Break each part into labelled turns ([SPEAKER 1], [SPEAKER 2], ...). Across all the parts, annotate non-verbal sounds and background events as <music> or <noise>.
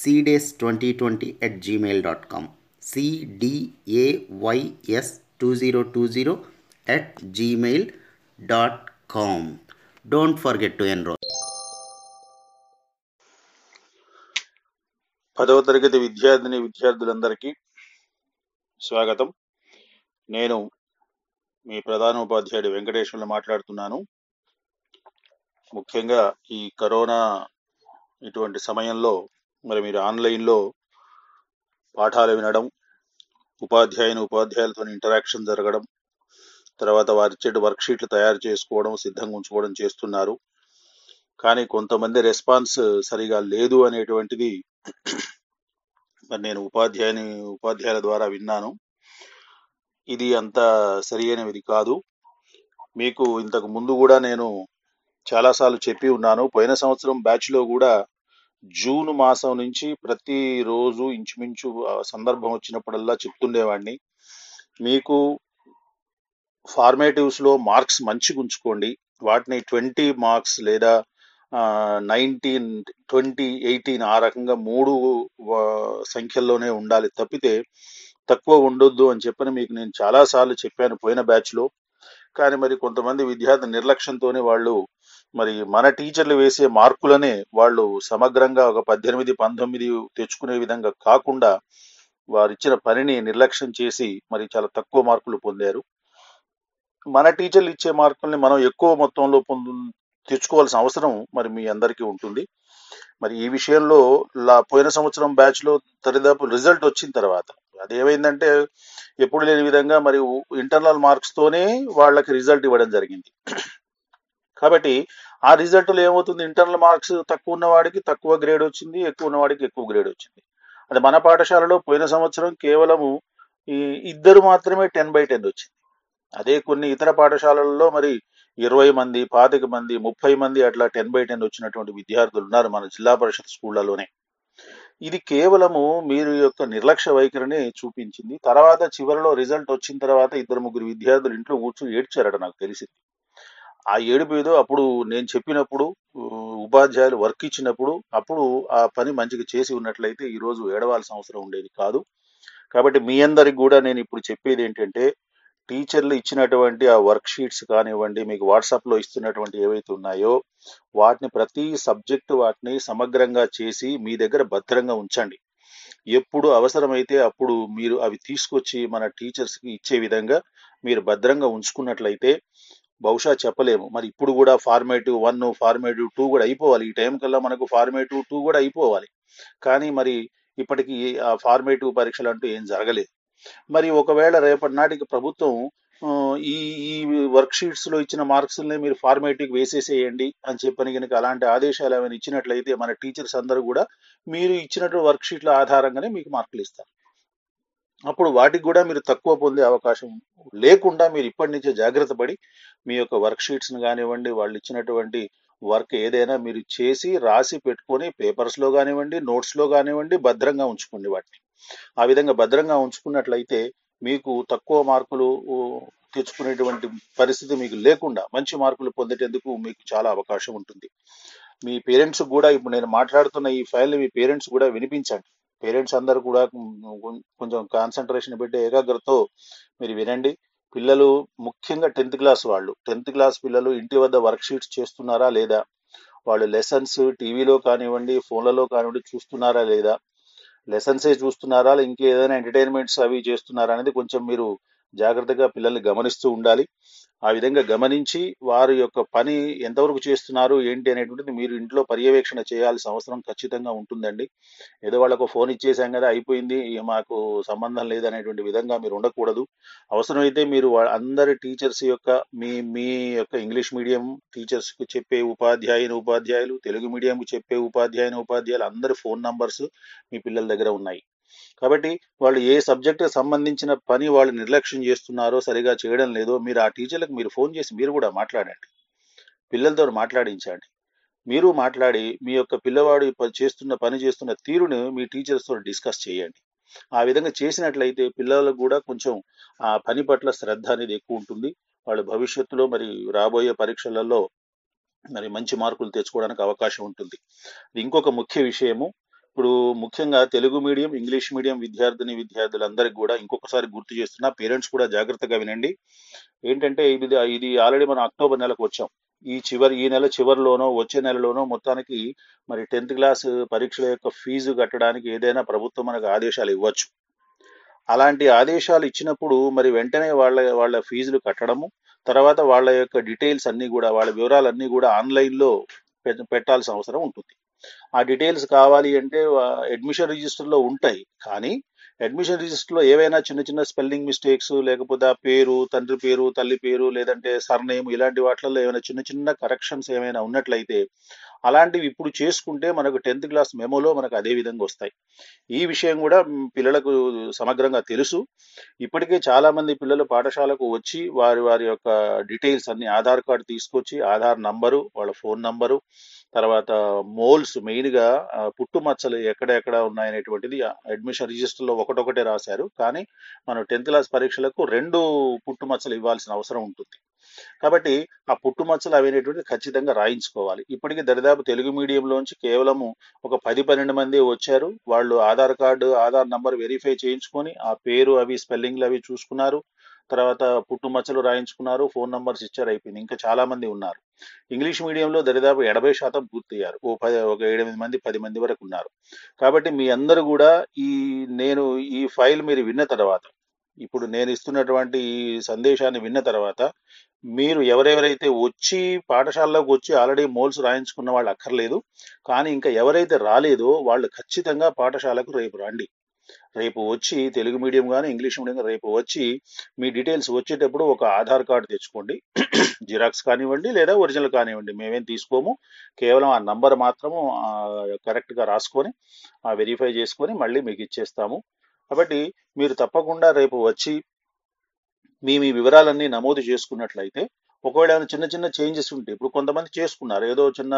[SPEAKER 1] cdays2020 at gmail.com cdays2020 at gmail.com don't forget to enroll.
[SPEAKER 2] పదవ తరగతి విద్యార్థిని విద్యార్థులందరికీ స్వాగతం. నేను మీ ప్రధాన ఉపాధ్యాయుడు వెంకటేశ్వర్లు మాట్లాడుతున్నాను. ముఖ్యంగా ఈ కరోనా ఇటువంటి సమయంలో మరి మీరు ఆన్లైన్లో పాఠాలు వినడం ఉపాధ్యాయుని ఉపాధ్యాయులతో ఇంటరాక్షన్ జరగడం తర్వాత వారి చెడు వర్క్షీట్లు తయారు చేసుకోవడం సిద్ధంగా ఉంచుకోవడం చేస్తున్నారు. కానీ కొంతమంది రెస్పాన్స్ సరిగా లేదు అనేటువంటిది మరి నేను ఉపాధ్యాయుని ఉపాధ్యాయుల ద్వారా విన్నాను. ఇది అంత సరి అయినది కాదు. మీకు ఇంతకు ముందు కూడా నేను చాలాసార్లు చెప్పి ఉన్నాను. పోయిన సంవత్సరం బ్యాచ్లో కూడా జూన్ మాసం నుంచి ప్రతిరోజు ఇంచుమించు సందర్భం వచ్చినప్పుడల్లా చెప్తుండేవాడిని. మీకు ఫార్మేటివ్స్లో మార్క్స్ మంచిగా ఉంచుకోండి. వాటిని ట్వంటీ మార్క్స్ లేదా నైన్టీన్ ట్వంటీ ఎయిటీన్ ఆ రకంగా మూడు సంఖ్యల్లోనే ఉండాలి తప్పితే తక్కువ ఉండొద్దు అని చెప్పని మీకు నేను చాలాసార్లు చెప్పాను పోయిన బ్యాచ్లో. కానీ మరి కొంతమంది విద్యార్థి నిర్లక్ష్యంతోనే వాళ్ళు మరి మన టీచర్లు వేసే మార్కులనే వాళ్ళు సమగ్రంగా ఒక పద్దెనిమిది పంతొమ్మిది తెచ్చుకునే విధంగా కాకుండా వారు ఇచ్చిన పనిని నిర్లక్ష్యం చేసి మరి చాలా తక్కువ మార్కులు పొందారు. మన టీచర్లు ఇచ్చే మార్కుల్ని మనం ఎక్కువ మొత్తంలో పొందు తెచ్చుకోవాల్సిన అవసరం మరి మీ అందరికీ ఉంటుంది. మరి ఈ విషయంలో లా- పోయిన సంవత్సరం బ్యాచ్లో దరిదాపు రిజల్ట్ వచ్చిన తర్వాత అదేమైందంటే ఎప్పుడు లేని విధంగా మరి ఇంటర్నల్ మార్క్స్తోనే వాళ్ళకి రిజల్ట్ ఇవ్వడం జరిగింది. కాబట్టి ఆ రిజల్ట్లో ఏమవుతుంది? ఇంటర్నల్ మార్క్స్ తక్కువ ఉన్నవాడికి తక్కువ గ్రేడ్ వచ్చింది ఎక్కువ ఉన్నవాడికి ఎక్కువ గ్రేడ్ వచ్చింది. అది మన పాఠశాలలో పోయిన సంవత్సరం కేవలము ఈ ఇద్దరు మాత్రమే టెన్ బై టెన్ వచ్చింది. అదే కొన్ని ఇతర పాఠశాలల్లో మరి ఇరవై మంది పాతిక మంది ముప్పై మంది అట్లా టెన్ బై టెన్ వచ్చినటువంటి విద్యార్థులు ఉన్నారు మన జిల్లా పరిషత్ స్కూళ్ళలోనే. ఇది కేవలము మీరు యొక్క నిర్లక్ష్య వైఖరిని చూపించింది. తర్వాత చివరిలో రిజల్ట్ వచ్చిన తర్వాత ఇద్దరు ముగ్గురు విద్యార్థులు ఇంట్లో కూర్చొని ఏడ్చారట నాకు తెలిసింది. ఆ ఏడుపు ఏదో అప్పుడు నేను చెప్పినప్పుడు ఉపాధ్యాయులు వర్క్ ఇచ్చినప్పుడు అప్పుడు ఆ పని మంచిగా చేసి ఉన్నట్లయితే ఈరోజు ఏడవాల్సిన అవసరం ఉండేది కాదు. కాబట్టి మీ అందరికి కూడా నేను ఇప్పుడు చెప్పేది ఏంటంటే టీచర్లు ఇచ్చినటువంటి ఆ వర్క్ షీట్స్ కానివ్వండి మీకు వాట్సాప్లో ఇస్తున్నటువంటి ఏవైతే ఉన్నాయో వాటిని ప్రతి సబ్జెక్టు వాటిని సమగ్రంగా చేసి మీ దగ్గర భద్రంగా ఉంచండి. ఎప్పుడు అవసరమైతే అప్పుడు మీరు అవి తీసుకొచ్చి మన టీచర్స్కి ఇచ్చే విధంగా మీరు భద్రంగా ఉంచుకున్నట్లయితే బహుశా చెప్పలేము. మరి ఇప్పుడు కూడా ఫార్మేటివ్ వన్ ఫార్మేటివ్ టూ కూడా అయిపోవాలి. ఈ టైం కల్లా మనకు ఫార్మేటివ్ టూ కూడా అయిపోవాలి. కానీ మరి ఇప్పటికీ ఆ ఫార్మేటివ్ పరీక్షలు అంటూ ఏం జరగలేదు. మరి ఒకవేళ రేపటి నాటికి ప్రభుత్వం ఈ ఈ వర్క్ షీట్స్లో ఇచ్చిన మార్క్స్ మీరు ఫార్మేటివ్ వేసేసేయండి అని చెప్పని కనుక అలాంటి ఆదేశాలు ఏమైనా ఇచ్చినట్లయితే మన టీచర్స్ అందరూ కూడా మీరు ఇచ్చినట్టు వర్క్ షీట్ల ఆధారంగానే మీకు మార్కులు ఇస్తారు. అప్పుడు వాటికి కూడా మీరు తక్కువ పొందే అవకాశం లేకుండా మీరు ఇప్పటి నుంచే జాగ్రత్త పడి మీ యొక్క వర్క్ షీట్స్ కానివ్వండి వాళ్ళు ఇచ్చినటువంటి వర్క్ ఏదైనా మీరు చేసి రాసి పెట్టుకొని పేపర్స్లో కానివ్వండి నోట్స్లో కానివ్వండి భద్రంగా ఉంచుకోండి వాటిని. ఆ విధంగా భద్రంగా ఉంచుకున్నట్లయితే మీకు తక్కువ మార్కులు తెచ్చుకునేటువంటి పరిస్థితి మీకు లేకుండా మంచి మార్కులు పొందేటందుకు మీకు చాలా అవకాశం ఉంటుంది. మీ పేరెంట్స్ కూడా ఇప్పుడు నేను మాట్లాడుతున్న ఈ ఫైల్ మీ పేరెంట్స్ కూడా వినిపించండి. పేరెంట్స్ అందరూ కూడా కొంచెం కాన్సన్ట్రేషన్ పెట్టి ఏకాగ్రతతో మీరు వినండి. పిల్లలు ముఖ్యంగా టెన్త్ క్లాస్ వాళ్ళు. టెన్త్ క్లాస్ పిల్లలు ఇంటి వద్ద వర్క్ షీట్స్ చేస్తున్నారా లేదా? వాళ్ళు లెసన్స్ టీవీలో కానివ్వండి ఫోన్లలో కానివ్వండి చూస్తున్నారా లేదా? లెసన్సే చూస్తున్నారా? ఇంకేదైనా ఎంటర్టైన్మెంట్స్ అవి చేస్తున్నారా అనేది కొంచెం మీరు జాగ్రత్తగా పిల్లల్ని గమనిస్తూ ఉండాలి. ఆ విధంగా గమనించి వారి యొక్క పని ఎంతవరకు చేస్తున్నారు ఏంటి అనేటువంటిది మీరు ఇంట్లో పర్యవేక్షణ చేయాల్సిన అవసరం ఖచ్చితంగా ఉంటుందండి. ఏదో వాళ్ళకు ఫోన్ ఇచ్చేసాం కదా అయిపోయింది మాకు సంబంధం లేదనేటువంటి విధంగా మీరు ఉండకూడదు. అవసరమైతే మీరు అందరి టీచర్స్ యొక్క మీ మీ యొక్క ఇంగ్లీష్ మీడియం టీచర్స్కి చెప్పే ఉపాధ్యాయుని ఉపాధ్యాయులు తెలుగు మీడియంకి చెప్పే ఉపాధ్యాయుని ఉపాధ్యాయులు అందరి ఫోన్ నంబర్స్ మీ పిల్లల దగ్గర ఉన్నాయి. కాబట్టి వాళ్ళు ఏ సబ్జెక్ట్ సంబంధించిన పని వాళ్ళు నిర్లక్ష్యం చేస్తున్నారో సరిగా చేయడం లేదో మీరు ఆ టీచర్లకు మీరు ఫోన్ చేసి మీరు కూడా మాట్లాడండి. పిల్లలతో మాట్లాడించండి. మీరు మాట్లాడి మీ యొక్క పిల్లవాడు చేస్తున్న పని చేస్తున్న తీరును మీ టీచర్స్తో డిస్కస్ చేయండి. ఆ విధంగా చేసినట్లయితే పిల్లలకు కూడా కొంచెం ఆ పని పట్ల శ్రద్ధ అనేది ఎక్కువ ఉంటుంది. వాళ్ళు భవిష్యత్తులో మరి రాబోయే పరీక్షలలో మరి మంచి మార్కులు తెచ్చుకోవడానికి అవకాశం ఉంటుంది. ఇంకొక ముఖ్య విషయము ఇప్పుడు ముఖ్యంగా తెలుగు మీడియం ఇంగ్లీష్ మీడియం విద్యార్థిని విద్యార్థులందరికీ కూడా ఇంకొకసారి గుర్తు చేస్తున్నా పేరెంట్స్ కూడా జాగ్రత్తగా వినండి. ఏంటంటే ఇది ఇది ఆల్రెడీ మనం అక్టోబర్ నెలకు వచ్చాం. ఈ చివరి ఈ నెల చివరిలోనో వచ్చే నెలలోనో మొత్తానికి మరి టెన్త్ క్లాస్ పరీక్షల యొక్క ఫీజు కట్టడానికి ఏదైనా ప్రభుత్వం మనకు ఆదేశాలు ఇవ్వచ్చు. అలాంటి ఆదేశాలు ఇచ్చినప్పుడు మరి వెంటనే వాళ్ళ వాళ్ళ ఫీజులు కట్టడము తర్వాత వాళ్ళ యొక్క డీటెయిల్స్ అన్ని కూడా వాళ్ళ వివరాలన్నీ కూడా ఆన్లైన్లో పె- పెట్టాల్సిన అవసరం ఉంటుంది. ఆ డీటెయిల్స్ కావాలి అంటే అడ్మిషన్ రిజిస్టర్లో ఉంటాయి. కానీ అడ్మిషన్ రిజిస్టర్లో ఏవైనా చిన్న చిన్న స్పెల్లింగ్ మిస్టేక్స్ లేకపోతే ఆ పేరు తండ్రి పేరు తల్లి పేరు లేదంటే సర్నేమ్ ఇలాంటి వాటిల్లో ఏమైనా చిన్న చిన్న కరెక్షన్స్ ఏమైనా ఉన్నట్లయితే అలాంటివి ఇప్పుడు చేసుకుంటే మనకు టెన్త్ క్లాస్ మెమోలో మనకు అదే విధంగా వస్తాయి. ఈ విషయం కూడా పిల్లలకు సమగ్రంగా తెలుసు. ఇప్పటికే చాలా మంది పిల్లలు పాఠశాలకు వచ్చి వారి వారి యొక్క డీటెయిల్స్ అన్ని ఆధార్ కార్డు తీసుకొచ్చి ఆధార్ నంబరు వాళ్ళ ఫోన్ నంబరు తర్వాత మోల్స్ మెయిన్గా పుట్టుమచ్చలు ఎక్కడెక్కడ ఉన్నాయనేటువంటిది అడ్మిషన్ రిజిస్టర్లో ఒకటొకటే రాశారు. కానీ మనం టెన్త్ క్లాస్ పరీక్షలకు రెండు పుట్టుమచ్చలు ఇవ్వాల్సిన అవసరం ఉంటుంది. కాబట్టి ఆ పుట్టుమచ్చలు అవి ఖచ్చితంగా రాయించుకోవాలి. ఇప్పటికీ దరిదాపు తెలుగు మీడియంలోంచి కేవలము ఒక పది పన్నెండు మంది వచ్చారు. వాళ్ళు Aadhaar card Aadhaar number verify చేయించుకొని ఆ పేరు అవి స్పెల్లింగ్లు అవి చూసుకున్నారు. తర్వాత పుట్టుమచ్చలు రాయించుకున్నారు. ఫోన్ నంబర్స్ ఇచ్చారు అయిపోయింది. ఇంకా చాలా మంది ఉన్నారు. ఇంగ్లీష్ మీడియంలో దరిదాపు ఎనభై శాతం పూర్తయ్యారు. ఓ పది ఒక ఎనిమిది మంది పది మంది వరకు ఉన్నారు. కాబట్టి మీ అందరూ కూడా ఈ నేను ఈ ఫైల్ మీరు విన్న తర్వాత ఇప్పుడు నేను ఇస్తున్నటువంటి ఈ సందేశాన్ని విన్న తర్వాత మీరు ఎవరెవరైతే వచ్చి పాఠశాలలోకి వచ్చి ఆల్రెడీ మోల్స్ రాయించుకున్న వాళ్ళు అక్కర్లేదు కానీ ఇంకా ఎవరైతే రాలేదో వాళ్ళు ఖచ్చితంగా పాఠశాలకు రేపు రండి. రేపు వచ్చి తెలుగు మీడియం కానీ ఇంగ్లీష్ మీడియం కానీ రేపు వచ్చి మీ డీటెయిల్స్ వచ్చేటప్పుడు ఒక ఆధార్ కార్డు తెచ్చుకోండి. <clears throat> జిరాక్స్ కానివ్వండి లేదా ఒరిజినల్ కానివ్వండి మేమేం తీసుకోము. కేవలం ఆ నంబర్ మాత్రము కరెక్ట్గా రాసుకొని ఆ వెరిఫై చేసుకొని మళ్ళీ మీకు ఇచ్చేస్తాము. కాబట్టి మీరు తప్పకుండా రేపు వచ్చి మీ మీ వివరాలన్నీ నమోదు చేసుకున్నట్లయితే ఒకవేళ ఏమైనా చిన్న చిన్న చేంజెస్ ఉంటే ఇప్పుడు కొంతమంది చేసుకున్నారు ఏదో చిన్న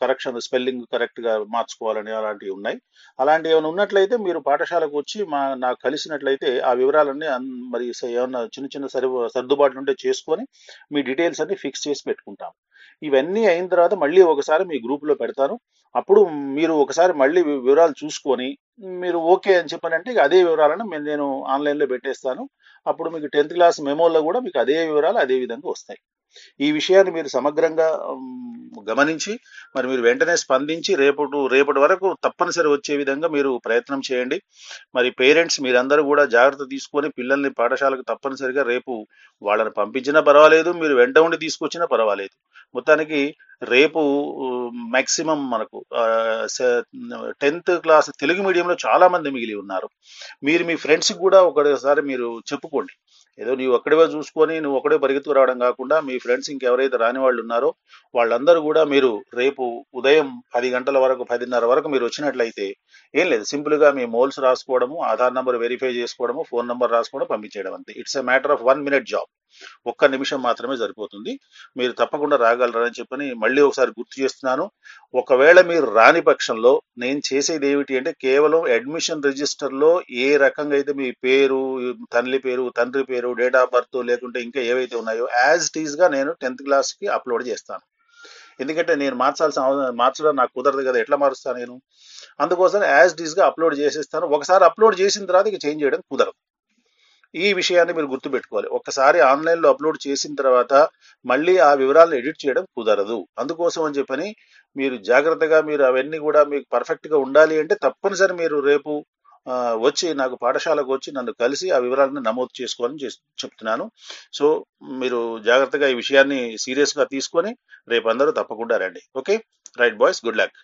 [SPEAKER 2] కరెక్షన్ స్పెల్లింగ్ కరెక్ట్గా మార్చుకోవాలని అలాంటివి ఉన్నాయి. అలాంటివి ఏమైనా ఉన్నట్లయితే మీరు పాఠశాలకు వచ్చి మా నాకు కలిసినట్లయితే ఆ వివరాలన్నీ అన్- మరి స- ఏమన్నా చిన్న చిన్న సరి సర్దుబాట్లు ఉంటే చేసుకొని మీ డీటెయిల్స్ అన్ని ఫిక్స్ చేసి పెట్టుకుంటాం. ఇవన్నీ అయిన తర్వాత మళ్ళీ ఒకసారి మీ గ్రూప్లో పెడతాను. అప్పుడు మీరు ఒకసారి మళ్ళీ వివరాలు చూసుకొని మీరు ఓకే అని చెప్పానంటే అదే వివరాలను మేము నేను ఆన్లైన్లో పెట్టేస్తాను. అప్పుడు మీకు టెన్త్ క్లాస్ మెమోలో కూడా మీకు అదే వివరాలు అదే విధంగా వస్తాయి. ఈ విషయాన్ని మీరు సమగ్రంగా గమనించి మరి మీరు వెంటనే స్పందించి రేపటి రేపటి వరకు తప్పనిసరి వచ్చే విధంగా మీరు ప్రయత్నం చేయండి. మరి పేరెంట్స్ మీరందరూ కూడా జాగ్రత్త తీసుకొని పిల్లల్ని పాఠశాలకు తప్పనిసరిగా రేపు వాళ్ళని పంపించినా పర్వాలేదు మీరు వెంట ఉండి తీసుకొచ్చినా పర్వాలేదు. మొత్తానికి రేపు మ్యాక్సిమం మనకు టెన్త్ క్లాస్ తెలుగు మీడియంలో చాలా మంది మిగిలి ఉన్నారు. మీరు మీ ఫ్రెండ్స్కి కూడా ఒకసారి మీరు చెప్పుకోండి. ఏదో నీవు ఒక్కడివే చూసుకొని నువ్వు ఒకడే పరిగెత్తుకు రావడం కాకుండా మీ ఫ్రెండ్స్ ఇంకెవరైతే రాని వాళ్ళు ఉన్నారో వాళ్ళందరూ కూడా మీరు రేపు ఉదయం పది గంటల వరకు పదిన్నర వరకు మీరు వచ్చినట్లయితే ఏం లేదు. సింపుల్గా మీ మోల్స్ రాసుకోవడము ఆధార్ నంబర్ వెరిఫై చేసుకోవడము ఫోన్ నెంబర్ రాసుకోవడం పంపించేయడం అంతే. It's a matter of one minute job ఒక్క నిమిషం మాత్రమే సరిపోతుంది. మీరు తప్పకుండా రాగలరని చెప్పని మళ్ళీ ఒకసారి గుర్తు చేస్తున్నాను. ఒకవేళ మీరు రాని పక్షంలో నేను చేసేది ఏమిటి అంటే కేవలం అడ్మిషన్ రిజిస్టర్లో ఏ రకంగా అయితే మీ పేరు తల్లి పేరు తండ్రి పేరు డేట్ ఆఫ్ బర్త్ లేకుంటే ఇంకా ఏవైతే ఉన్నాయో యాజ్ టీజ్గా నేను టెన్త్ క్లాస్కి అప్లోడ్ చేస్తాను. ఎందుకంటే నేను మార్చాల్సిన మార్చడం నాకు కుదరదు కదా ఎట్లా మారుస్తాను నేను? అందుకోసం యాజ్ టీజ్గా అప్లోడ్ చేసేస్తాను. ఒకసారి అప్లోడ్ చేసిన తర్వాత ఇక చేంజ్ చేయడం కుదరదు. ఈ విషయాన్ని మీరు గుర్తుపెట్టుకోవాలి. ఒక్కసారి ఆన్లైన్లో అప్లోడ్ చేసిన తర్వాత మళ్ళీ ఆ వివరాలను ఎడిట్ చేయడం కుదరదు. అందుకోసం అని చెప్పని మీరు జాగ్రత్తగా మీరు అవన్నీ కూడా మీకు పర్ఫెక్ట్గా ఉండాలి అంటే తప్పనిసరి మీరు రేపు వచ్చి నాకు పాఠశాలకు వచ్చి నన్ను కలిసి ఆ వివరాలను నమోదు చేసుకోవాలని చెప్తున్నాను. సో మీరు జాగ్రత్తగా ఈ విషయాన్ని సీరియస్గా తీసుకొని రేపు అందరూ తప్పకుండా రండి. Okay? Right boys good luck.